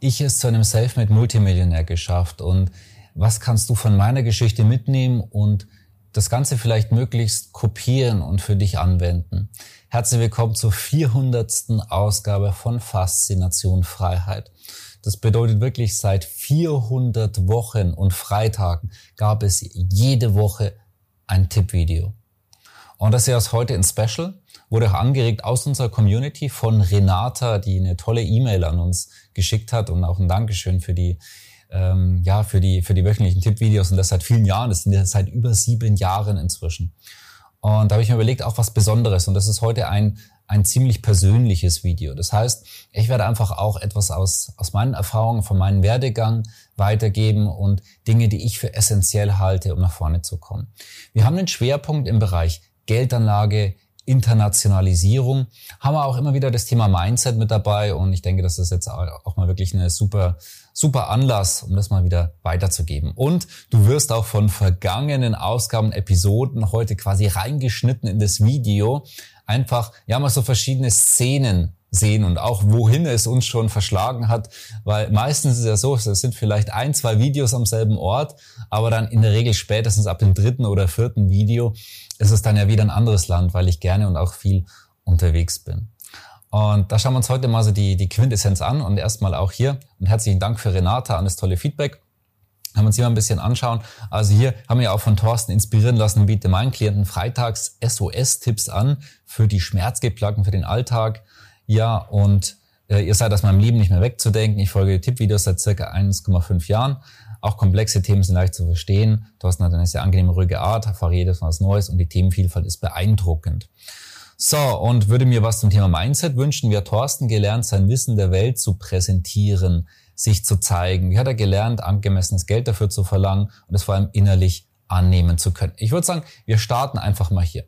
ich es zu einem Selfmade Multimillionär geschafft und was kannst du von meiner Geschichte mitnehmen und das Ganze vielleicht möglichst kopieren und für dich anwenden. Herzlich willkommen zur 400. Ausgabe von Faszination Freiheit. Das bedeutet wirklich, seit 400 Wochen und Freitagen gab es jede Woche ein Tippvideo. Und das ist erst heute ein Special, wurde auch angeregt aus unserer Community von Renata, die eine tolle E-Mail an uns geschickt hat und auch ein Dankeschön für die ähm, ja für die für die wöchentlichen Tippvideos und das seit vielen Jahren. Das sind ja seit über sieben Jahren inzwischen. Und da habe ich mir überlegt, auch was Besonderes. Und das ist heute ein ein ziemlich persönliches Video. Das heißt, ich werde einfach auch etwas aus, aus meinen Erfahrungen, von meinem Werdegang weitergeben und Dinge, die ich für essentiell halte, um nach vorne zu kommen. Wir haben einen Schwerpunkt im Bereich Geldanlage, Internationalisierung, haben wir auch immer wieder das Thema Mindset mit dabei und ich denke, das ist jetzt auch mal wirklich eine super, super Anlass, um das mal wieder weiterzugeben. Und du wirst auch von vergangenen Ausgaben, Episoden heute quasi reingeschnitten in das Video einfach, ja, mal so verschiedene Szenen sehen und auch wohin es uns schon verschlagen hat, weil meistens ist ja so, es sind vielleicht ein, zwei Videos am selben Ort, aber dann in der Regel spätestens ab dem dritten oder vierten Video ist es dann ja wieder ein anderes Land, weil ich gerne und auch viel unterwegs bin. Und da schauen wir uns heute mal so die, die Quintessenz an und erstmal auch hier und herzlichen Dank für Renata an das tolle Feedback. Haben wir uns hier mal ein bisschen anschauen. Also hier haben wir auch von Thorsten inspirieren lassen und biete meinen Klienten freitags SOS-Tipps an für die Schmerzgeplagten, für den Alltag. Ja, und äh, ihr seid aus meinem Leben nicht mehr wegzudenken. Ich folge Tippvideos seit circa 1,5 Jahren. Auch komplexe Themen sind leicht zu verstehen. Thorsten hat eine sehr angenehme, ruhige Art, erfahre jedes Mal was Neues und die Themenvielfalt ist beeindruckend. So, und würde mir was zum Thema Mindset wünschen, wie hat Thorsten gelernt, sein Wissen der Welt zu präsentieren, sich zu zeigen? Wie hat er gelernt, angemessenes Geld dafür zu verlangen und es vor allem innerlich annehmen zu können. Ich würde sagen, wir starten einfach mal hier.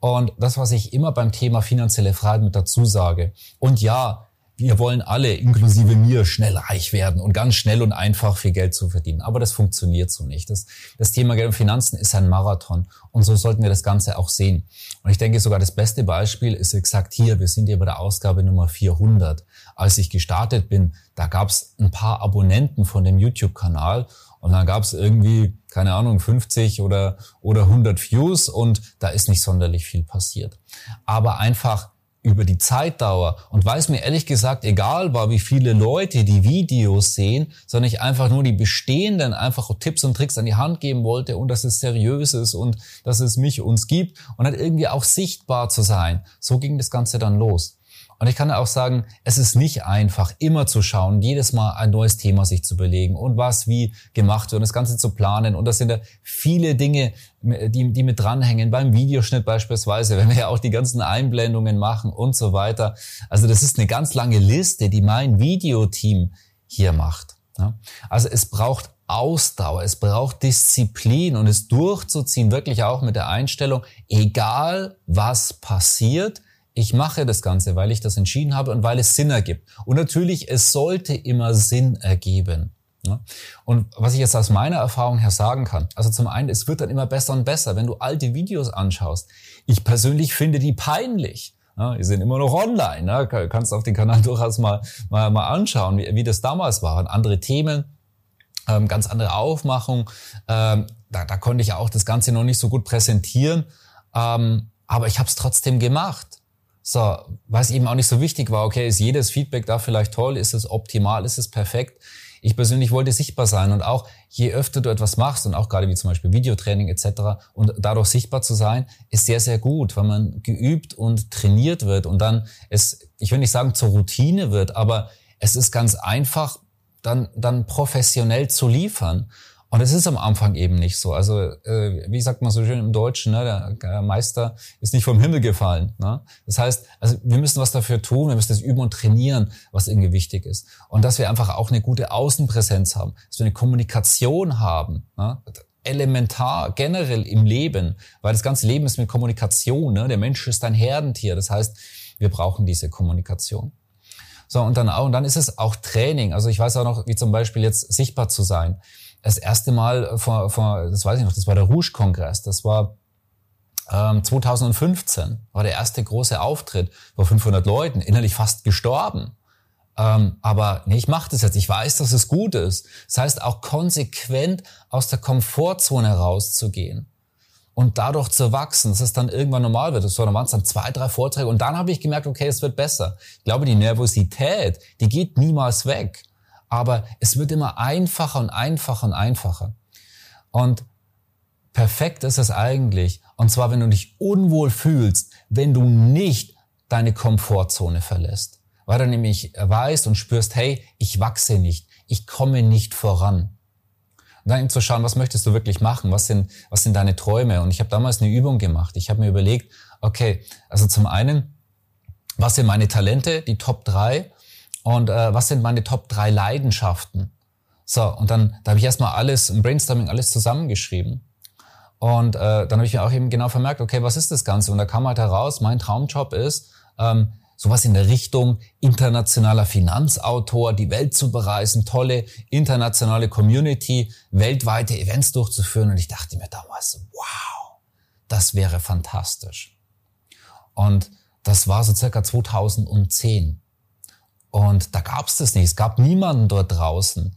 Und das, was ich immer beim Thema finanzielle Freiheit mit dazu sage. Und ja, wir wollen alle, inklusive mir, schnell reich werden und ganz schnell und einfach viel Geld zu verdienen. Aber das funktioniert so nicht. Das, das Thema Geld und Finanzen ist ein Marathon. Und so sollten wir das Ganze auch sehen. Und ich denke sogar das beste Beispiel ist exakt hier. Wir sind hier bei der Ausgabe Nummer 400. Als ich gestartet bin, da gab es ein paar Abonnenten von dem YouTube-Kanal und dann gab es irgendwie, keine Ahnung, 50 oder, oder 100 Views und da ist nicht sonderlich viel passiert. Aber einfach über die Zeitdauer und weil es mir ehrlich gesagt egal war, wie viele Leute die Videos sehen, sondern ich einfach nur die bestehenden einfach Tipps und Tricks an die Hand geben wollte und dass es seriös ist und dass es mich uns gibt und halt irgendwie auch sichtbar zu sein. So ging das Ganze dann los. Und ich kann auch sagen, es ist nicht einfach, immer zu schauen, jedes Mal ein neues Thema sich zu belegen und was wie gemacht wird und das Ganze zu planen. Und das sind ja viele Dinge, die, die mit dranhängen, beim Videoschnitt beispielsweise, wenn wir ja auch die ganzen Einblendungen machen und so weiter. Also das ist eine ganz lange Liste, die mein Videoteam hier macht. Also es braucht Ausdauer, es braucht Disziplin und es durchzuziehen, wirklich auch mit der Einstellung, egal was passiert, ich mache das Ganze, weil ich das entschieden habe und weil es Sinn ergibt. Und natürlich, es sollte immer Sinn ergeben. Und was ich jetzt aus meiner Erfahrung her sagen kann, also zum einen, es wird dann immer besser und besser, wenn du alte Videos anschaust. Ich persönlich finde die peinlich. die sind immer noch online. Ne? Kannst auf den Kanal durchaus mal, mal, mal anschauen, wie, wie das damals war. Und andere Themen, ähm, ganz andere Aufmachung. Ähm, da, da konnte ich auch das Ganze noch nicht so gut präsentieren. Ähm, aber ich habe es trotzdem gemacht. So, was eben auch nicht so wichtig war, okay, ist jedes Feedback da vielleicht toll, ist es optimal, ist es perfekt? Ich persönlich wollte sichtbar sein und auch je öfter du etwas machst und auch gerade wie zum Beispiel Videotraining etc. und dadurch sichtbar zu sein, ist sehr, sehr gut, weil man geübt und trainiert wird und dann es, ich will nicht sagen zur Routine wird, aber es ist ganz einfach, dann, dann professionell zu liefern. Und es ist am Anfang eben nicht so. Also, äh, wie sagt man so schön im Deutschen, ne, der Meister ist nicht vom Himmel gefallen. Ne? Das heißt, also wir müssen was dafür tun, wir müssen das üben und trainieren, was irgendwie wichtig ist. Und dass wir einfach auch eine gute Außenpräsenz haben, dass wir eine Kommunikation haben. Ne? elementar generell im Leben, weil das ganze Leben ist mit Kommunikation. Ne? Der Mensch ist ein Herdentier. Das heißt, wir brauchen diese Kommunikation. So, und dann, auch, und dann ist es auch Training. Also ich weiß auch noch, wie zum Beispiel jetzt sichtbar zu sein das erste Mal vor, vor das weiß ich noch, das war der Rouge-Kongress, das war ähm, 2015, war der erste große Auftritt vor 500 Leuten, innerlich fast gestorben. Ähm, aber nee, ich mache das jetzt, ich weiß, dass es gut ist. Das heißt, auch konsequent aus der Komfortzone rauszugehen und dadurch zu wachsen, dass es dann irgendwann normal wird. Dann waren es dann zwei, drei Vorträge und dann habe ich gemerkt, okay, es wird besser. Ich glaube, die Nervosität, die geht niemals weg aber es wird immer einfacher und einfacher und einfacher. Und perfekt ist es eigentlich, und zwar wenn du dich unwohl fühlst, wenn du nicht deine Komfortzone verlässt, weil du nämlich weißt und spürst, hey, ich wachse nicht, ich komme nicht voran. Und dann eben zu schauen, was möchtest du wirklich machen, was sind, was sind deine Träume. Und ich habe damals eine Übung gemacht. Ich habe mir überlegt, okay, also zum einen, was sind meine Talente, die Top drei und äh, was sind meine Top drei Leidenschaften. So, und dann da habe ich erstmal alles im Brainstorming alles zusammengeschrieben. Und äh, dann habe ich mir auch eben genau vermerkt, okay, was ist das Ganze? Und da kam halt heraus, mein Traumjob ist, ähm, sowas in der Richtung internationaler Finanzautor, die Welt zu bereisen, tolle internationale Community, weltweite Events durchzuführen. Und ich dachte mir damals, wow, das wäre fantastisch. Und das war so circa 2010. Und da gab es das nicht. Es gab niemanden dort draußen.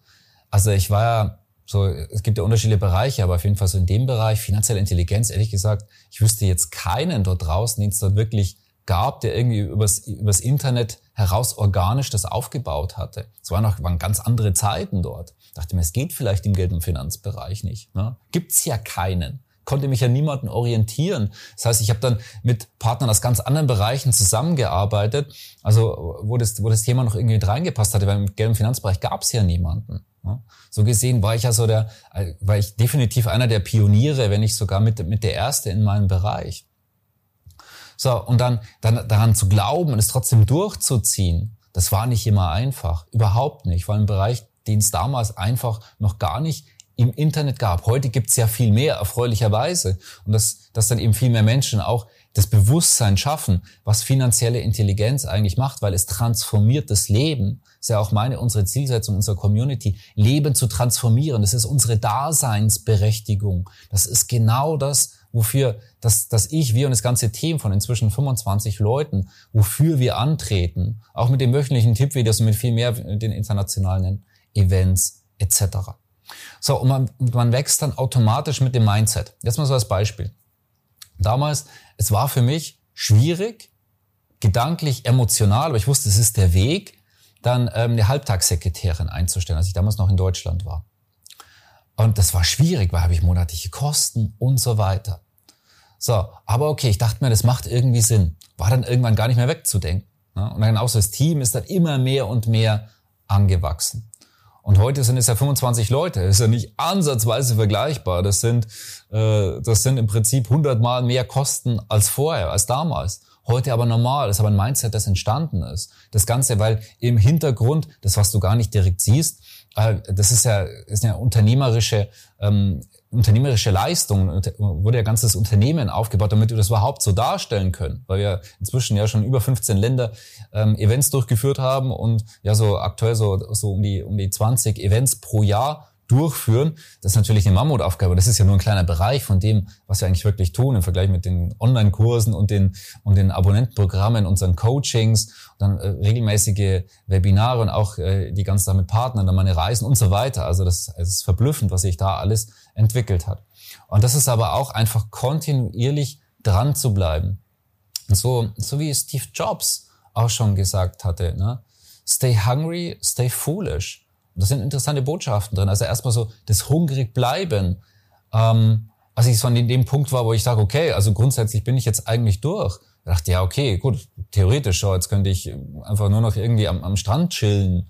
Also ich war ja so, es gibt ja unterschiedliche Bereiche, aber auf jeden Fall so in dem Bereich finanzielle Intelligenz, ehrlich gesagt, ich wüsste jetzt keinen dort draußen, den es dort wirklich gab, der irgendwie übers, übers Internet heraus organisch das aufgebaut hatte. Es waren noch waren ganz andere Zeiten dort. Ich dachte mir, es geht vielleicht im Geld- und Finanzbereich nicht. Ne? Gibt's ja keinen konnte mich an niemanden orientieren. Das heißt, ich habe dann mit Partnern aus ganz anderen Bereichen zusammengearbeitet, also wo das, wo das Thema noch irgendwie reingepasst hatte, weil im Geld- Finanzbereich gab es ja niemanden. So gesehen war ich ja so der, war ich definitiv einer der Pioniere, wenn nicht sogar mit, mit der Erste in meinem Bereich. So, und dann, dann daran zu glauben und es trotzdem durchzuziehen, das war nicht immer einfach. Überhaupt nicht. Allem im Bereich, den es damals einfach noch gar nicht im Internet gab. Heute gibt es ja viel mehr, erfreulicherweise. Und dass, dass dann eben viel mehr Menschen auch das Bewusstsein schaffen, was finanzielle Intelligenz eigentlich macht, weil es transformiert das Leben. Das ist ja auch meine, unsere Zielsetzung unserer Community, Leben zu transformieren. Das ist unsere Daseinsberechtigung. Das ist genau das, wofür, dass, dass ich, wir und das ganze Team von inzwischen 25 Leuten, wofür wir antreten. Auch mit den wöchentlichen Tippvideos und mit viel mehr den internationalen Events etc. So, und man, man wächst dann automatisch mit dem Mindset. Jetzt mal so als Beispiel. Damals, es war für mich schwierig, gedanklich, emotional, aber ich wusste, es ist der Weg, dann ähm, eine Halbtagssekretärin einzustellen, als ich damals noch in Deutschland war. Und das war schwierig, weil habe ich monatliche Kosten und so weiter. So, aber okay, ich dachte mir, das macht irgendwie Sinn. War dann irgendwann gar nicht mehr wegzudenken. Ne? Und dann auch so das Team ist dann immer mehr und mehr angewachsen. Und heute sind es ja 25 Leute. Das ist ja nicht ansatzweise vergleichbar. Das sind, äh, das sind im Prinzip 100 Mal mehr Kosten als vorher, als damals. Heute aber normal. Das ist aber ein Mindset, das entstanden ist. Das Ganze, weil im Hintergrund, das was du gar nicht direkt siehst, äh, das ist ja, ist ja unternehmerische ähm, unternehmerische Leistung, wurde ja ganzes Unternehmen aufgebaut, damit wir das überhaupt so darstellen können, weil wir inzwischen ja schon über 15 Länder ähm, Events durchgeführt haben und ja so aktuell so, so um die um die 20 Events pro Jahr durchführen. Das ist natürlich eine Mammutaufgabe. Das ist ja nur ein kleiner Bereich von dem, was wir eigentlich wirklich tun im Vergleich mit den Online-Kursen und den, und den Abonnentenprogrammen, unseren Coachings, dann äh, regelmäßige Webinare und auch äh, die ganze Sache mit Partnern, dann meine Reisen und so weiter. Also das, es ist verblüffend, was sich da alles entwickelt hat. Und das ist aber auch einfach kontinuierlich dran zu bleiben. So, so wie Steve Jobs auch schon gesagt hatte, ne? Stay hungry, stay foolish. Und da sind interessante Botschaften drin. Also erstmal so das hungrig bleiben. Ähm, als ich so an dem Punkt war, wo ich sage, okay, also grundsätzlich bin ich jetzt eigentlich durch. Da dachte ja, okay, gut, theoretisch, so, jetzt könnte ich einfach nur noch irgendwie am, am Strand chillen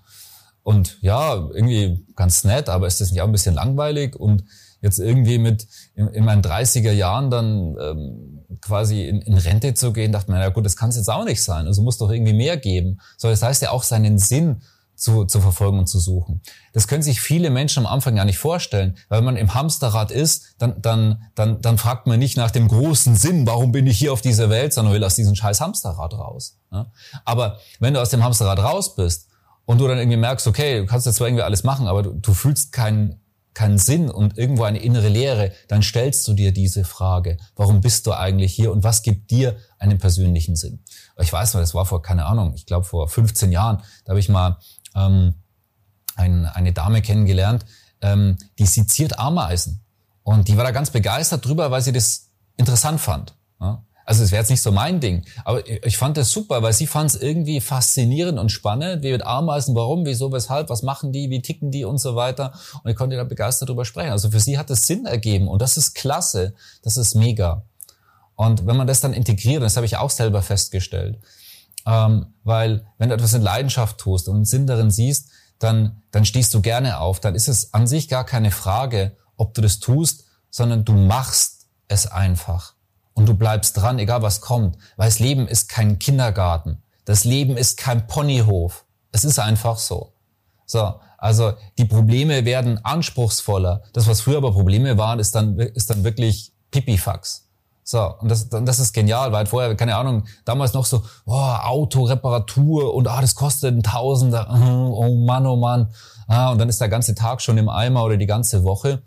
Und ja, irgendwie ganz nett, aber ist das nicht auch ein bisschen langweilig? Und jetzt irgendwie mit in, in meinen 30er Jahren dann ähm, quasi in, in Rente zu gehen, dachte man, ja gut, das kann es jetzt auch nicht sein. Also muss doch irgendwie mehr geben. So, das heißt ja auch seinen Sinn zu, zu verfolgen und zu suchen. Das können sich viele Menschen am Anfang gar nicht vorstellen. Weil wenn man im Hamsterrad ist, dann, dann, dann, dann fragt man nicht nach dem großen Sinn, warum bin ich hier auf dieser Welt, sondern will aus diesem scheiß Hamsterrad raus. Ja? Aber wenn du aus dem Hamsterrad raus bist und du dann irgendwie merkst, okay, du kannst jetzt zwar irgendwie alles machen, aber du, du fühlst keinen keinen Sinn und irgendwo eine innere Leere, dann stellst du dir diese Frage, warum bist du eigentlich hier und was gibt dir einen persönlichen Sinn? Ich weiß mal, das war vor, keine Ahnung, ich glaube vor 15 Jahren, da habe ich mal ähm, ein, eine Dame kennengelernt, ähm, die seziert Ameisen. Und die war da ganz begeistert drüber, weil sie das interessant fand. Ja? Also es wäre jetzt nicht so mein Ding, aber ich fand das super, weil sie fand es irgendwie faszinierend und spannend, wie mit Ameisen, warum, wieso, weshalb, was machen die, wie ticken die und so weiter. Und ich konnte da begeistert drüber sprechen. Also für sie hat es Sinn ergeben und das ist klasse, das ist mega. Und wenn man das dann integriert, das habe ich auch selber festgestellt, ähm, weil wenn du etwas in Leidenschaft tust und einen Sinn darin siehst, dann, dann stehst du gerne auf. Dann ist es an sich gar keine Frage, ob du das tust, sondern du machst es einfach. Und du bleibst dran, egal was kommt. Weil das Leben ist kein Kindergarten. Das Leben ist kein Ponyhof. Es ist einfach so. So, also die Probleme werden anspruchsvoller. Das, was früher aber Probleme waren, ist dann, ist dann wirklich Pipifax. So, und das, das ist genial, weil vorher, keine Ahnung, damals noch so, oh, Autoreparatur und ah, das kostet ein Tausender, oh Mann, oh Mann. Ah, und dann ist der ganze Tag schon im Eimer oder die ganze Woche.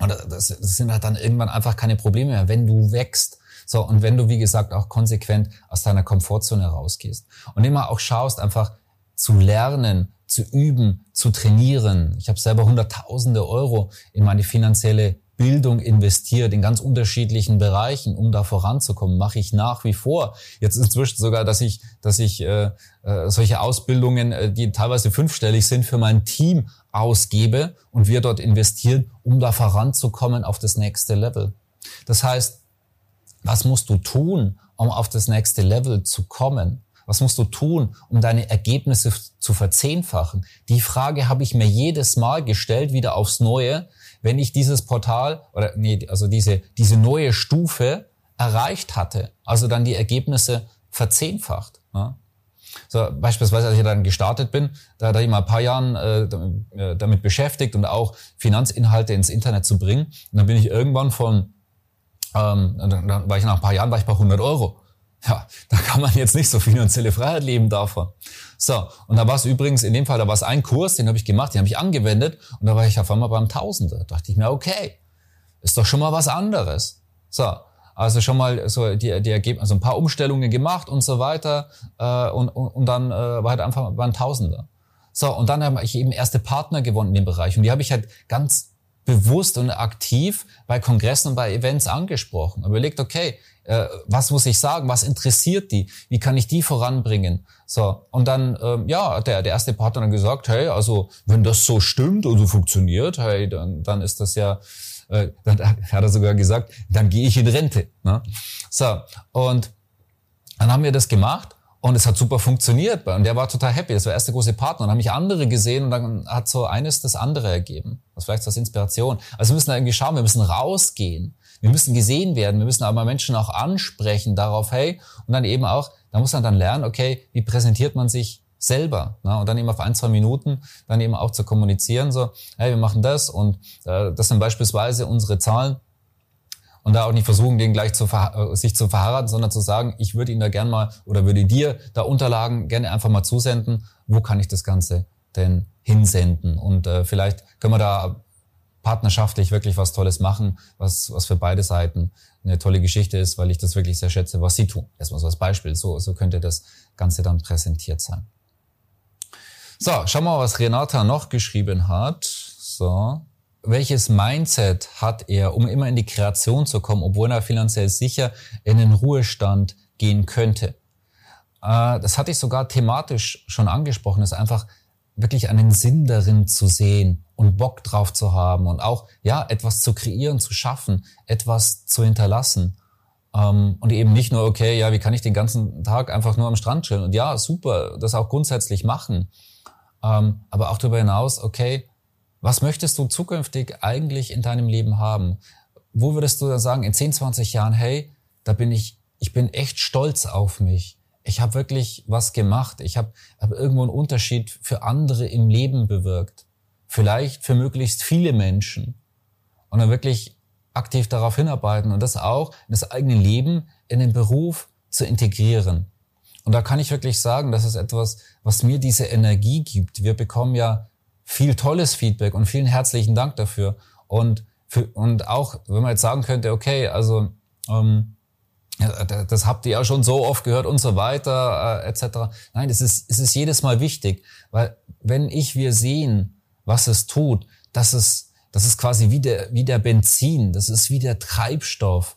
Und das, das sind halt dann irgendwann einfach keine Probleme mehr, wenn du wächst. So, und wenn du, wie gesagt, auch konsequent aus deiner Komfortzone rausgehst. Und immer auch schaust, einfach zu lernen, zu üben, zu trainieren. Ich habe selber hunderttausende Euro in meine finanzielle Bildung investiert in ganz unterschiedlichen Bereichen, um da voranzukommen, mache ich nach wie vor. Jetzt inzwischen sogar, dass ich, dass ich äh, äh, solche Ausbildungen, äh, die teilweise fünfstellig sind, für mein Team ausgebe und wir dort investieren, um da voranzukommen auf das nächste Level. Das heißt, was musst du tun, um auf das nächste Level zu kommen? Was musst du tun, um deine Ergebnisse zu verzehnfachen? Die Frage habe ich mir jedes Mal gestellt, wieder aufs Neue, wenn ich dieses Portal oder nee, also diese, diese neue Stufe erreicht hatte. Also dann die Ergebnisse verzehnfacht. Ne? So, beispielsweise, als ich dann gestartet bin, da hatte ich mal ein paar Jahren äh, damit beschäftigt und auch Finanzinhalte ins Internet zu bringen. Und dann bin ich irgendwann von, ähm, dann war ich nach ein paar Jahren war ich bei 100 Euro. Ja, da kann man jetzt nicht so finanzielle Freiheit leben davon. So, und da war es übrigens, in dem Fall, da war es ein Kurs, den habe ich gemacht, den habe ich angewendet und da war ich auf einmal beim Tausender. Da dachte ich mir, okay, ist doch schon mal was anderes. So, also schon mal so die, die Ergebnisse, also ein paar Umstellungen gemacht und so weiter äh, und, und, und dann äh, war halt einfach beim Tausender. So, und dann habe ich eben erste Partner gewonnen in dem Bereich und die habe ich halt ganz bewusst und aktiv bei Kongressen und bei Events angesprochen. Überlegt, okay, äh, was muss ich sagen? Was interessiert die? Wie kann ich die voranbringen? So und dann ähm, ja, der der erste Partner dann gesagt, hey, also wenn das so stimmt und so funktioniert, hey, dann dann ist das ja äh, dann hat er sogar gesagt, dann gehe ich in Rente. Ne? So und dann haben wir das gemacht und es hat super funktioniert. Und der war total happy. Das war der erste große Partner. Und dann haben mich andere gesehen und dann hat so eines das andere ergeben. Das vielleicht als Inspiration. Also wir müssen da irgendwie schauen, wir müssen rausgehen. Wir müssen gesehen werden. Wir müssen aber Menschen auch ansprechen darauf, hey, und dann eben auch, da muss man dann lernen, okay, wie präsentiert man sich selber. Ne? Und dann eben auf ein, zwei Minuten dann eben auch zu kommunizieren, so, hey, wir machen das und äh, das sind beispielsweise unsere Zahlen und da auch nicht versuchen, den gleich zu äh, sich zu verheiraten, sondern zu sagen, ich würde Ihnen da gern mal oder würde dir da Unterlagen gerne einfach mal zusenden. Wo kann ich das Ganze denn hinsenden? Und äh, vielleicht können wir da partnerschaftlich wirklich was Tolles machen, was, was für beide Seiten eine tolle Geschichte ist, weil ich das wirklich sehr schätze, was Sie tun. Erstmal so als Beispiel. So, so könnte das Ganze dann präsentiert sein. So, schauen wir mal, was Renata noch geschrieben hat. So welches Mindset hat er, um immer in die Kreation zu kommen, obwohl er finanziell sicher in den Ruhestand gehen könnte? Äh, das hatte ich sogar thematisch schon angesprochen, ist einfach wirklich einen Sinn darin zu sehen und Bock drauf zu haben und auch, ja, etwas zu kreieren, zu schaffen, etwas zu hinterlassen. Ähm, und eben nicht nur, okay, ja, wie kann ich den ganzen Tag einfach nur am Strand chillen? Und ja, super, das auch grundsätzlich machen. ähm, aber auch darüber hinaus, okay, was möchtest du zukünftig eigentlich in deinem Leben haben? Wo würdest du dann sagen, in 10, 20 Jahren, hey, da bin ich, ich bin echt stolz auf mich. Ich habe wirklich was gemacht. Ich habe hab irgendwo einen Unterschied für andere im Leben bewirkt. Vielleicht für möglichst viele Menschen. Und dann wirklich aktiv darauf hinarbeiten und das auch in das eigene Leben, in den Beruf zu integrieren. Und da kann ich wirklich sagen, das ist etwas, was mir diese Energie gibt. Wir bekommen ja viel tolles Feedback und vielen herzlichen Dank dafür. Und, für, und auch, wenn man jetzt sagen könnte, okay, also ähm, das habt ihr ja schon so oft gehört und so weiter, äh, etc. Nein, es ist, es ist jedes Mal wichtig, weil wenn ich, wir sehen, was es tut, dass es, das ist quasi wie der, wie der Benzin, das ist wie der Treibstoff,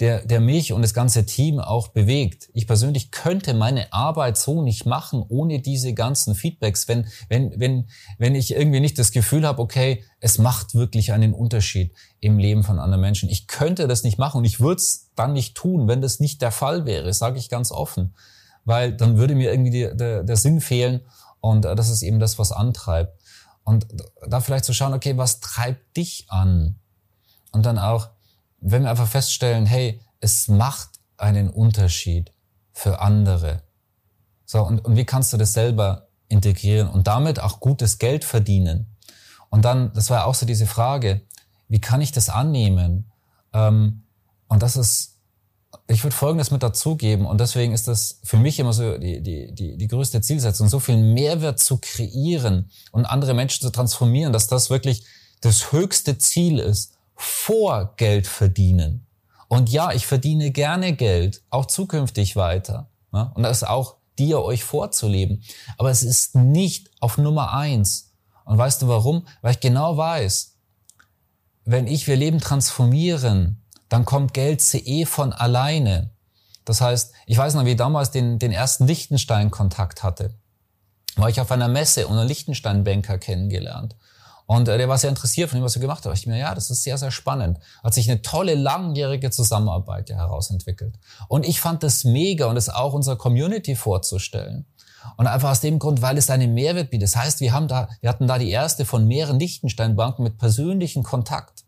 der, der mich und das ganze Team auch bewegt. Ich persönlich könnte meine Arbeit so nicht machen ohne diese ganzen Feedbacks, wenn, wenn, wenn, wenn ich irgendwie nicht das Gefühl habe, okay, es macht wirklich einen Unterschied im Leben von anderen Menschen. Ich könnte das nicht machen und ich würde es dann nicht tun, wenn das nicht der Fall wäre, sage ich ganz offen. Weil dann würde mir irgendwie die, der, der Sinn fehlen und äh, das ist eben das, was antreibt. Und da vielleicht zu schauen, okay, was treibt dich an? Und dann auch, wenn wir einfach feststellen, hey, es macht einen Unterschied für andere. So, und, und wie kannst du das selber integrieren und damit auch gutes Geld verdienen? Und dann, das war ja auch so diese Frage, wie kann ich das annehmen? Ähm, und das ist, ich würde Folgendes mit dazugeben und deswegen ist das für mich immer so die, die, die, die größte Zielsetzung, so viel Mehrwert zu kreieren und andere Menschen zu transformieren, dass das wirklich das höchste Ziel ist vor Geld verdienen. Und ja, ich verdiene gerne Geld, auch zukünftig weiter. Ne? Und das ist auch dir euch vorzuleben. Aber es ist nicht auf Nummer eins. Und weißt du warum? Weil ich genau weiß, wenn ich wir Leben transformieren, dann kommt Geld CE von alleine. Das heißt, ich weiß noch, wie ich damals den, den ersten Lichtenstein-Kontakt hatte. War ich auf einer Messe und einen Lichtenstein-Banker kennengelernt. Und äh, der war sehr interessiert von dem, was er gemacht hat. Ich mir, ja, das ist sehr, sehr spannend. Hat sich eine tolle, langjährige Zusammenarbeit ja herausentwickelt. Und ich fand das mega und es auch unserer Community vorzustellen. Und einfach aus dem Grund, weil es einen Mehrwert bietet. Das heißt, wir haben da, wir hatten da die erste von mehreren Lichtensteinbanken mit persönlichen Kontakt.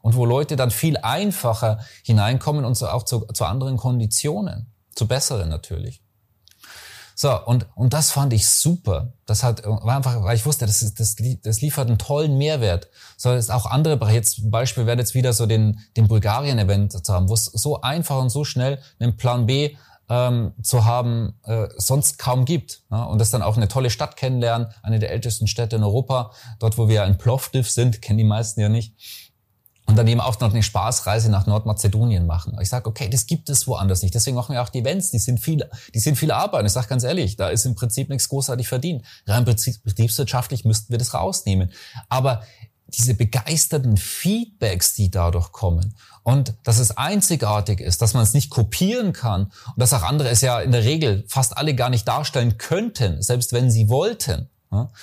Und wo Leute dann viel einfacher hineinkommen und so auch zu, zu anderen Konditionen. Zu besseren natürlich. So, und, und das fand ich super. Das hat, war einfach, weil ich wusste, das, ist, das, das liefert einen tollen Mehrwert. So, ist auch andere. Jetzt, Beispiel wäre jetzt wieder so den, den Bulgarien-Event zu haben, wo es so einfach und so schnell einen Plan B ähm, zu haben, äh, sonst kaum gibt. Ja? Und das dann auch eine tolle Stadt kennenlernen, eine der ältesten Städte in Europa, dort, wo wir in Plovdiv sind, kennen die meisten ja nicht und dann eben auch noch eine Spaßreise nach Nordmazedonien machen. Ich sage, okay, das gibt es woanders nicht. Deswegen machen wir auch die Events, die sind viel, die sind viel Arbeit. Ich sage ganz ehrlich, da ist im Prinzip nichts großartig verdient. Rein betriebswirtschaftlich müssten wir das rausnehmen. Aber diese begeisterten Feedbacks, die dadurch kommen und dass es einzigartig ist, dass man es nicht kopieren kann und dass auch andere es ja in der Regel fast alle gar nicht darstellen könnten, selbst wenn sie wollten.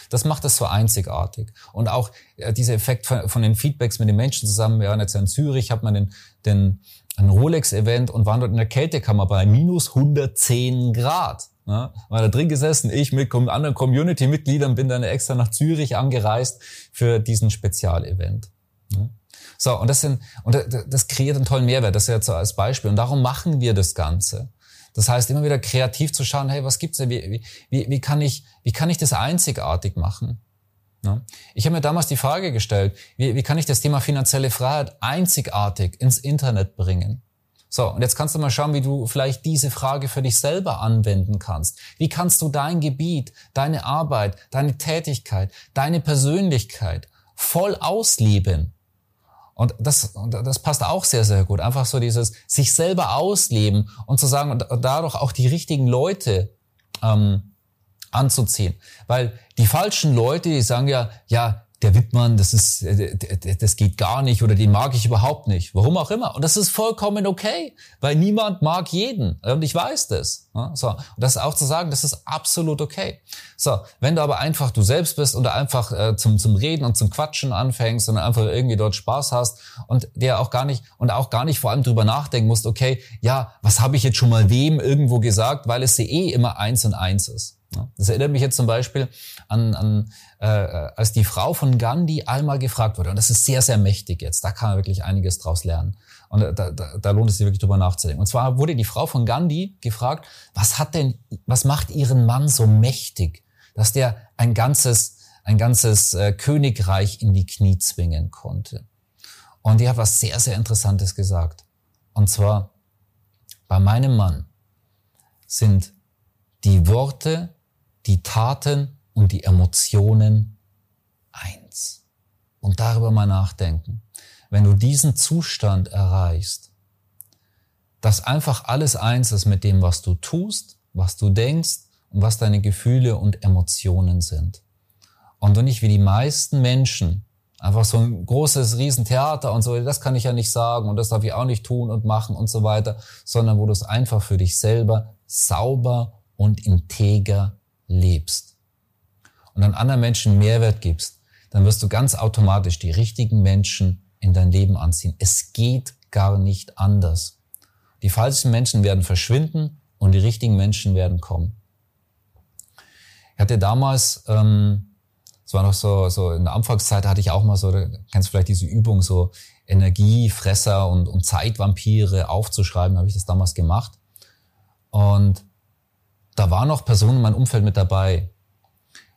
Das macht es so einzigartig. Und auch äh, dieser Effekt von, den Feedbacks mit den Menschen zusammen. Wir waren jetzt in Zürich, hat man den, den, ein Rolex-Event und waren dort in der Kältekammer bei minus 110 Grad. Ja, war da drin gesessen, ich mit anderen Community-Mitgliedern bin dann extra nach Zürich angereist für diesen Spezialevent. Ja. So, und das sind, und das kreiert einen tollen Mehrwert, das ist jetzt so als Beispiel. Und darum machen wir das Ganze. Das heißt, immer wieder kreativ zu schauen, hey, was gibt's denn? Wie, wie, wie, kann, ich, wie kann ich das einzigartig machen? Ja. Ich habe mir damals die Frage gestellt, wie, wie kann ich das Thema finanzielle Freiheit einzigartig ins Internet bringen? So, und jetzt kannst du mal schauen, wie du vielleicht diese Frage für dich selber anwenden kannst. Wie kannst du dein Gebiet, deine Arbeit, deine Tätigkeit, deine Persönlichkeit voll ausleben? Und das, das passt auch sehr, sehr gut. Einfach so dieses sich selber ausleben und zu sagen und dadurch auch die richtigen Leute ähm, anzuziehen. Weil die falschen Leute, die sagen ja, ja, der Wittmann, das ist, äh, das geht gar nicht oder den mag ich überhaupt nicht. Warum auch immer. Und das ist vollkommen okay, weil niemand mag jeden. Und ich weiß das. So. Und das auch zu sagen, das ist absolut okay. So. Wenn du aber einfach du selbst bist oder einfach äh, zum, zum Reden und zum Quatschen anfängst und einfach irgendwie dort Spaß hast und der auch gar nicht, und auch gar nicht vor allem drüber nachdenken musst, okay, ja, was habe ich jetzt schon mal wem irgendwo gesagt, weil es eh immer eins und eins ist. Das erinnert mich jetzt zum Beispiel an, an äh, als die Frau von Gandhi einmal gefragt wurde. Und das ist sehr, sehr mächtig jetzt. Da kann man wirklich einiges draus lernen. Und da, da, da lohnt es sich wirklich drüber nachzudenken. Und zwar wurde die Frau von Gandhi gefragt, was hat denn, was macht ihren Mann so mächtig, dass der ein ganzes, ein ganzes äh, Königreich in die Knie zwingen konnte. Und die hat was sehr, sehr Interessantes gesagt. Und zwar, bei meinem Mann sind die Worte, die Taten und die Emotionen eins. Und darüber mal nachdenken. Wenn du diesen Zustand erreichst, dass einfach alles eins ist mit dem, was du tust, was du denkst und was deine Gefühle und Emotionen sind. Und du nicht wie die meisten Menschen einfach so ein großes Riesentheater und so, das kann ich ja nicht sagen und das darf ich auch nicht tun und machen und so weiter, sondern wo du es einfach für dich selber sauber und integer lebst und dann anderen Menschen Mehrwert gibst, dann wirst du ganz automatisch die richtigen Menschen in dein Leben anziehen. Es geht gar nicht anders. Die falschen Menschen werden verschwinden und die richtigen Menschen werden kommen. Ich hatte damals, ähm, es war noch so, so in der Anfangszeit hatte ich auch mal so, du kennst vielleicht diese Übung, so Energiefresser und, und Zeitvampire aufzuschreiben, habe ich das damals gemacht. Und da waren noch Personen in meinem Umfeld mit dabei.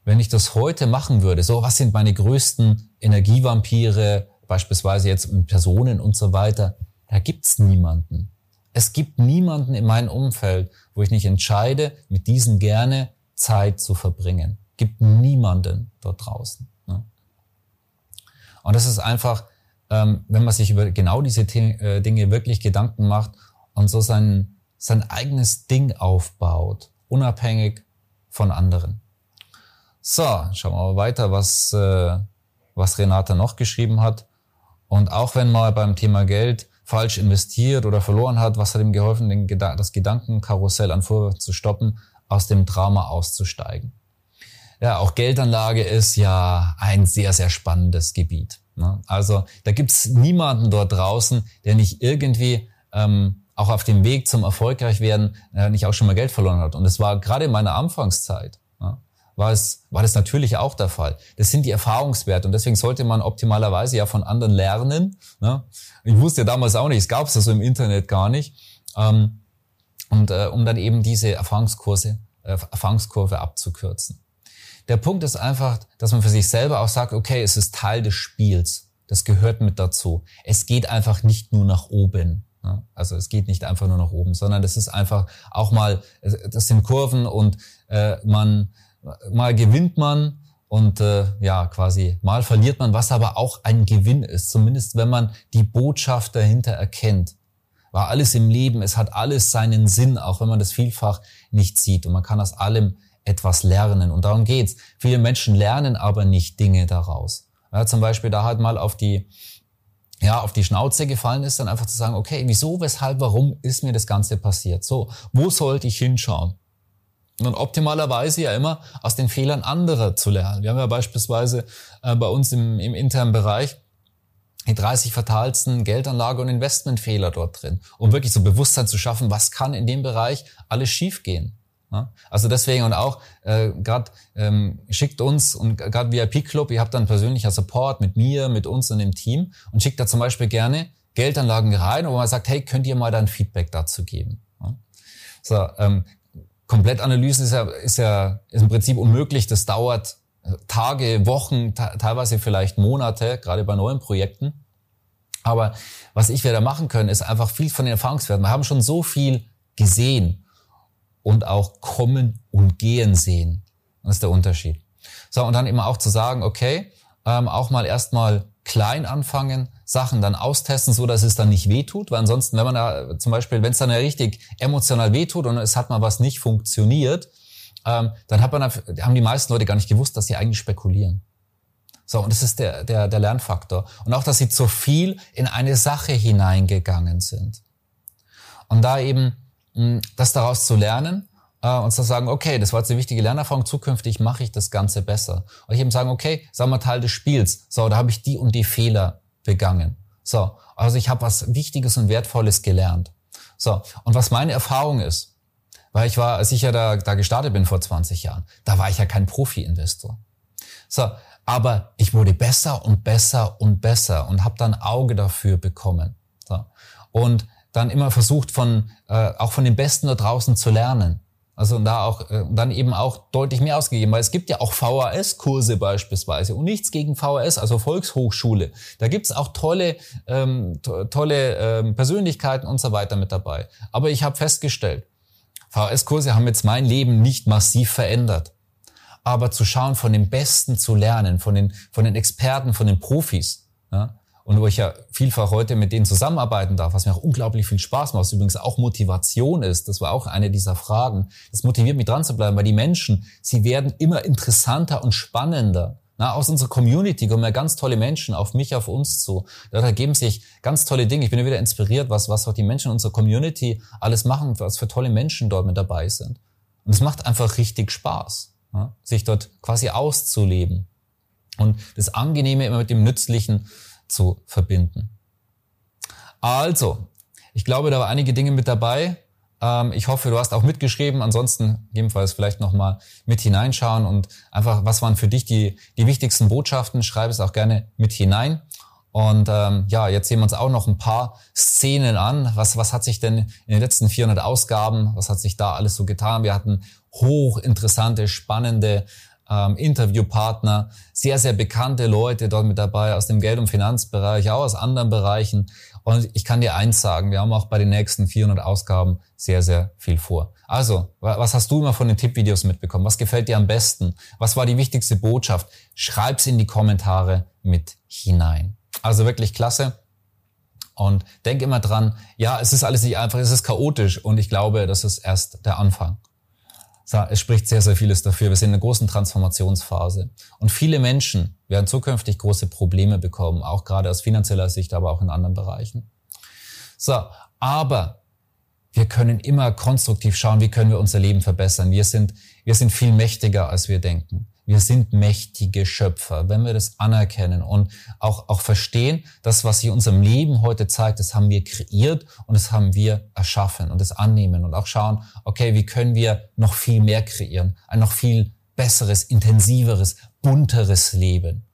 Wenn ich das heute machen würde, so was sind meine größten Energievampire, beispielsweise jetzt mit Personen und so weiter, da gibt's niemanden. Es gibt niemanden in meinem Umfeld, wo ich nicht entscheide, mit diesen gerne Zeit zu verbringen. Gibt niemanden dort draußen. Ne? Und das ist einfach, ähm, wenn man sich über genau diese äh, Dinge wirklich Gedanken macht und so sein, sein eigenes Ding aufbaut, unabhängig von anderen. So, schauen wir mal weiter, was, äh, was Renate noch geschrieben hat. Und auch wenn man beim Thema Geld falsch investiert oder verloren hat, was hat ihm geholfen, den, das Gedankenkarussell an Vorwürfen zu stoppen, aus dem Drama auszusteigen. Ja, auch Geldanlage ist ja ein sehr, sehr spannendes Gebiet. Ne? Also da gibt's niemanden dort draußen, der nicht irgendwie ähm, auch auf dem Weg zum Erfolgreichwerden äh, nicht auch schon mal Geld verloren hat. Und es war gerade in meiner Anfangszeit, ne, war, es, war das natürlich auch der Fall. Das sind die Erfahrungswerte und deswegen sollte man optimalerweise ja von anderen lernen. Ne? Ich wusste ja damals auch nicht, es gab es ja so im Internet gar nicht. Ähm, und äh, um dann eben diese Erfahrungskurse, äh, Erfahrungskurve abzukürzen. Der Punkt ist einfach, dass man für sich selber auch sagt, okay, es ist Teil des Spiels. Das gehört mit dazu. Es geht einfach nicht nur nach oben. Ne? Also es geht nicht einfach nur nach oben, sondern das ist einfach auch mal, das sind Kurven und äh, man mal gewinnt man und äh, ja quasi mal verliert man, was aber auch ein Gewinn ist, zumindest wenn man die Botschaft dahinter erkennt war alles im Leben, es hat alles seinen Sinn, auch wenn man das vielfach nicht sieht. Und man kann aus allem etwas lernen. Und darum geht's. Viele Menschen lernen aber nicht Dinge daraus. Ja, zum Beispiel da halt mal auf die, ja, auf die Schnauze gefallen ist, dann einfach zu sagen, okay, wieso, weshalb, warum ist mir das Ganze passiert? So, wo sollte ich hinschauen? Und optimalerweise ja immer aus den Fehlern anderer zu lernen. Wir haben ja beispielsweise äh, bei uns im, im internen Bereich die 30 fatalsten Geldanlage- und Investmentfehler dort drin, um wirklich so Bewusstsein zu schaffen, was kann in dem Bereich alles schiefgehen. Ja? Also deswegen und auch äh, gerade ähm, schickt uns und gerade VIP Club, ihr habt dann persönlicher Support mit mir, mit uns und dem Team und schickt da zum Beispiel gerne Geldanlagen rein, wo man sagt, hey, könnt ihr mal dann Feedback dazu geben? Ja? So, ähm, Komplettanalysen ist ja, ist ja ist im Prinzip unmöglich. Das dauert Tage, Wochen, teilweise vielleicht Monate, gerade bei neuen Projekten. Aber was ich werde machen können, ist einfach viel von den Erfahrungswerten. Wir haben schon so viel gesehen und auch kommen und gehen sehen. Das ist der Unterschied. So, und dann immer auch zu sagen, okay, ähm, auch mal erstmal klein anfangen, Sachen dann austesten, so dass es dann nicht wehtut, weil ansonsten, wenn man da zum Beispiel, wenn es dann ja richtig emotional wehtut und es hat mal was nicht funktioniert, ähm, dann hat man, haben die meisten Leute gar nicht gewusst, dass sie eigentlich spekulieren. So, und das ist der, der, der Lernfaktor. Und auch, dass sie zu viel in eine Sache hineingegangen sind. Und da eben, das daraus zu lernen äh, und zu sagen, okay, das war jetzt eine wichtige Lernerfahrung, zukünftig mache ich das Ganze besser. Und ich eben sagen, okay, sagen wir Teil des Spiels. So, da habe ich die und die Fehler begangen. So, also ich habe was Wichtiges und Wertvolles gelernt. So, und was meine Erfahrung ist, Weil ich war, als ich ja da, da gestartet bin vor 20 Jahren, da war ich ja kein Profi-Investor. So, aber ich wurde besser und besser und besser und habe dann Auge dafür bekommen. So. Und dann immer versucht, von, äh, auch von den Besten da draußen zu lernen. Also da auch äh, dann eben auch deutlich mehr ausgegeben, weil es gibt ja auch VHS-Kurse beispielsweise und nichts gegen VHS, also Volkshochschule. Da gibt's auch tolle, ähm, to tolle ähm, Persönlichkeiten und so weiter mit dabei. Aber ich habe festgestellt, VHS-Kurse haben jetzt mein Leben nicht massiv verändert. Aber zu schauen, von den Besten zu lernen, von den, von den Experten, von den Profis, ja, und wo ich ja vielfach heute mit denen zusammenarbeiten darf, was mir auch unglaublich viel Spaß macht, was übrigens auch Motivation ist, das war auch eine dieser Fragen. Das motiviert mich dran zu bleiben, weil die Menschen, sie werden immer interessanter und spannender. Na, aus unserer Community kommen ja ganz tolle Menschen auf mich, auf uns zu. Da ergeben sich ganz tolle Dinge. Ich bin ja wieder inspiriert, was, was auch die Menschen in unserer Community alles machen, was für tolle Menschen dort mit dabei sind. Und es macht einfach richtig Spaß, ja, sich dort quasi auszuleben. Und das Angenehme immer mit dem Nützlichen, zu verbinden. Also, ich glaube, da war einige Dinge mit dabei. Ähm, ich hoffe, du hast auch mitgeschrieben. Ansonsten jedenfalls vielleicht nochmal mit hineinschauen und einfach, was waren für dich die, die wichtigsten Botschaften? Schreib es auch gerne mit hinein. Und ähm, ja, jetzt sehen wir uns auch noch ein paar Szenen an. Was, was hat sich denn in den letzten 400 Ausgaben, was hat sich da alles so getan? Wir hatten hochinteressante, spannende ähm, Interviewpartner, sehr, sehr bekannte Leute dort mit dabei aus dem Geld- und Finanzbereich, auch aus anderen Bereichen. Und ich kann dir eins sagen, wir haben auch bei den nächsten 400 Ausgaben sehr, sehr viel vor. Also, was hast du immer von den Tippvideos mitbekommen? Was gefällt dir am besten? Was war die wichtigste Botschaft? Schreib's in die Kommentare mit hinein. Also wirklich klasse. Und denk immer dran, ja, es ist alles nicht einfach, es ist chaotisch und ich glaube, das ist erst der Anfang es spricht sehr, sehr vieles dafür. Wir sind in einer großen Transformationsphase. Und viele Menschen werden zukünftig große Probleme bekommen, auch gerade aus finanzieller Sicht, aber auch in anderen Bereichen. So, aber wir können immer konstruktiv schauen, wie können wir unser Leben verbessern. Wir sind, wir sind viel mächtiger, als wir denken. Wir sind mächtige Schöpfer. Wenn wir das anerkennen und auch, auch verstehen, das, was sich unserem Leben heute zeigt, das haben wir kreiert und das haben wir erschaffen und das annehmen und auch schauen, okay, wie können wir noch viel mehr kreieren? Ein noch viel besseres, intensiveres, bunteres Leben.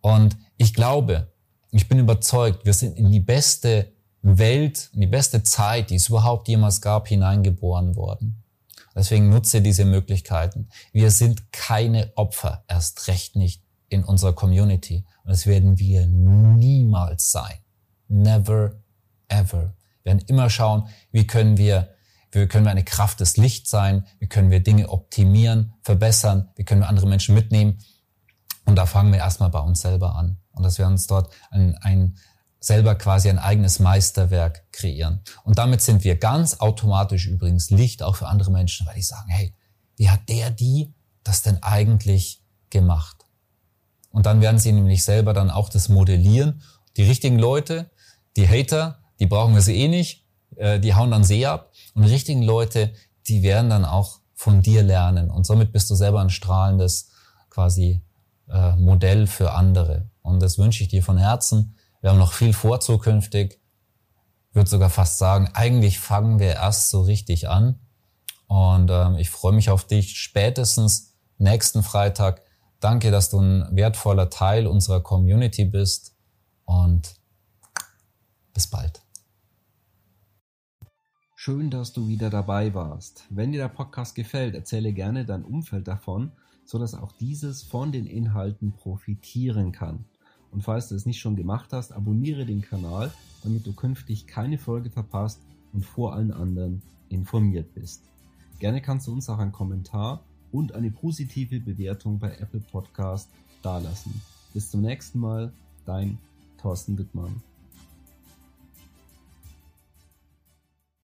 Und ich glaube, ich bin überzeugt, wir sind in die beste Welt, in die beste Zeit, die es überhaupt jemals gab, hineingeboren worden. Deswegen nutze diese Möglichkeiten. Wir sind keine Opfer, erst recht nicht in unserer Community. Und das werden wir niemals sein. Never, ever. Wir werden immer schauen, wie können wir, wie können wir eine Kraft des Lichts sein, wie können wir Dinge optimieren, verbessern, wie können wir andere Menschen mitnehmen. Und da fangen wir erstmal bei uns selber an. Und dass wir uns dort ein, ein selber quasi ein eigenes Meisterwerk kreieren. Und damit sind wir ganz automatisch übrigens Licht auch für andere Menschen, weil die sagen, hey, wie hat der die das denn eigentlich gemacht? Und dann werden sie nämlich selber dann auch das modellieren. Die richtigen Leute, die Hater, die brauchen wir sie eh nicht, äh, die hauen dann See ab. Und die richtigen Leute, die werden dann auch von dir lernen. Und somit bist du selber ein strahlendes quasi äh, Modell für andere. Und das wünsche ich dir von Herzen wir haben noch viel vor zukünftig. Ich würde sogar fast sagen, eigentlich fangen wir erst so richtig an. Und ähm, ich freue mich auf dich spätestens nächsten Freitag. Danke, dass du ein wertvoller Teil unserer Community bist. Und bis bald. Schön, dass du wieder dabei warst. Wenn dir der Podcast gefällt, erzähle gerne dein Umfeld davon, so dass auch dieses von den Inhalten profitieren kann. Und falls du es nicht schon gemacht hast, abonniere den Kanal, damit du künftig keine Folge verpasst und vor allen anderen informiert bist. Gerne kannst du uns auch einen Kommentar und eine positive Bewertung bei Apple Podcast dalassen. Bis zum nächsten Mal, dein Thorsten Wittmann.